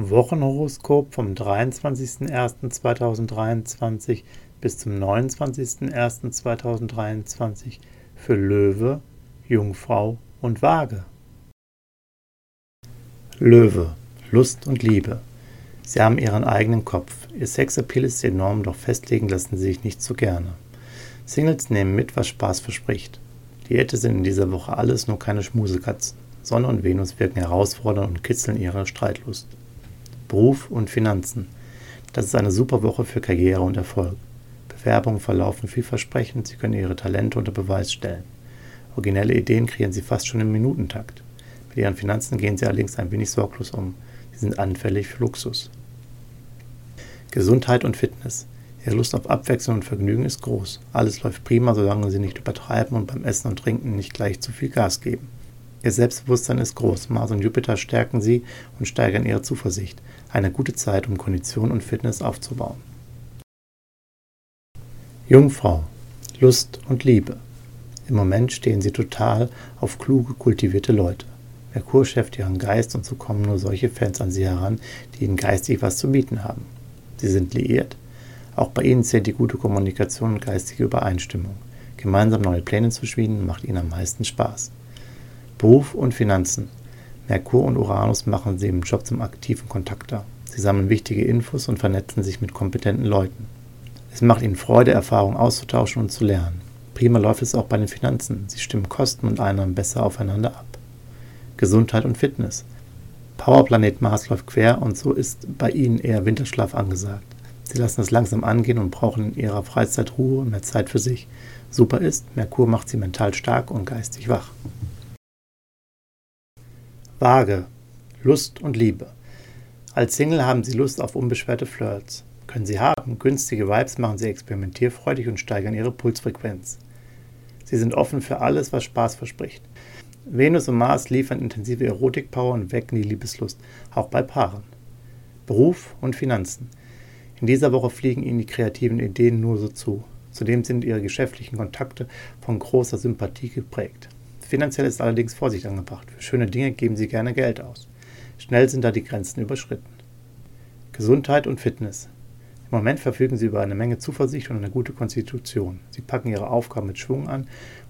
Wochenhoroskop vom 23.01.2023 bis zum 29.01.2023 für Löwe, Jungfrau und Waage. Löwe, Lust und Liebe. Sie haben ihren eigenen Kopf. Ihr Sexappeal ist enorm, doch festlegen lassen sie sich nicht so gerne. Singles nehmen mit, was Spaß verspricht. Diäte sind in dieser Woche alles, nur keine Schmusekatzen. Sonne und Venus wirken herausfordernd und kitzeln ihre Streitlust. Beruf und Finanzen. Das ist eine super Woche für Karriere und Erfolg. Bewerbungen verlaufen vielversprechend, Sie können Ihre Talente unter Beweis stellen. Originelle Ideen kreieren Sie fast schon im Minutentakt. Mit Ihren Finanzen gehen Sie allerdings ein wenig sorglos um. Sie sind anfällig für Luxus. Gesundheit und Fitness. Ihre Lust auf Abwechslung und Vergnügen ist groß. Alles läuft prima, solange Sie nicht übertreiben und beim Essen und Trinken nicht gleich zu viel Gas geben. Ihr Selbstbewusstsein ist groß. Mars und Jupiter stärken sie und steigern ihre Zuversicht. Eine gute Zeit, um Kondition und Fitness aufzubauen. Jungfrau. Lust und Liebe. Im Moment stehen sie total auf kluge, kultivierte Leute. Merkur schärft ihren Geist und so kommen nur solche Fans an sie heran, die ihnen geistig was zu bieten haben. Sie sind liiert. Auch bei ihnen zählt die gute Kommunikation und geistige Übereinstimmung. Gemeinsam neue Pläne zu schmieden macht ihnen am meisten Spaß. Beruf und Finanzen. Merkur und Uranus machen sie im Job zum aktiven Kontakter. Sie sammeln wichtige Infos und vernetzen sich mit kompetenten Leuten. Es macht ihnen Freude, Erfahrungen auszutauschen und zu lernen. Prima läuft es auch bei den Finanzen. Sie stimmen Kosten und Einnahmen besser aufeinander ab. Gesundheit und Fitness. Powerplanet Mars läuft quer und so ist bei ihnen eher Winterschlaf angesagt. Sie lassen es langsam angehen und brauchen in ihrer Freizeit Ruhe und mehr Zeit für sich. Super ist, Merkur macht sie mental stark und geistig wach. Waage, Lust und Liebe. Als Single haben Sie Lust auf unbeschwerte Flirts. Können Sie haben. Günstige Vibes machen Sie experimentierfreudig und steigern Ihre Pulsfrequenz. Sie sind offen für alles, was Spaß verspricht. Venus und Mars liefern intensive Erotikpower und wecken die Liebeslust, auch bei Paaren. Beruf und Finanzen. In dieser Woche fliegen Ihnen die kreativen Ideen nur so zu. Zudem sind Ihre geschäftlichen Kontakte von großer Sympathie geprägt. Finanziell ist allerdings Vorsicht angebracht. Für schöne Dinge geben Sie gerne Geld aus. Schnell sind da die Grenzen überschritten. Gesundheit und Fitness. Im Moment verfügen Sie über eine Menge Zuversicht und eine gute Konstitution. Sie packen Ihre Aufgaben mit Schwung an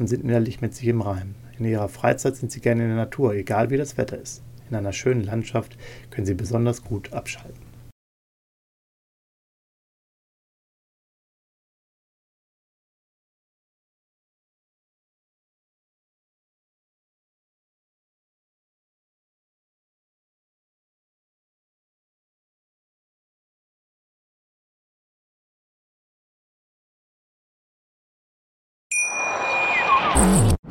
und sind innerlich mit sich im Reim. In Ihrer Freizeit sind Sie gerne in der Natur, egal wie das Wetter ist. In einer schönen Landschaft können Sie besonders gut abschalten.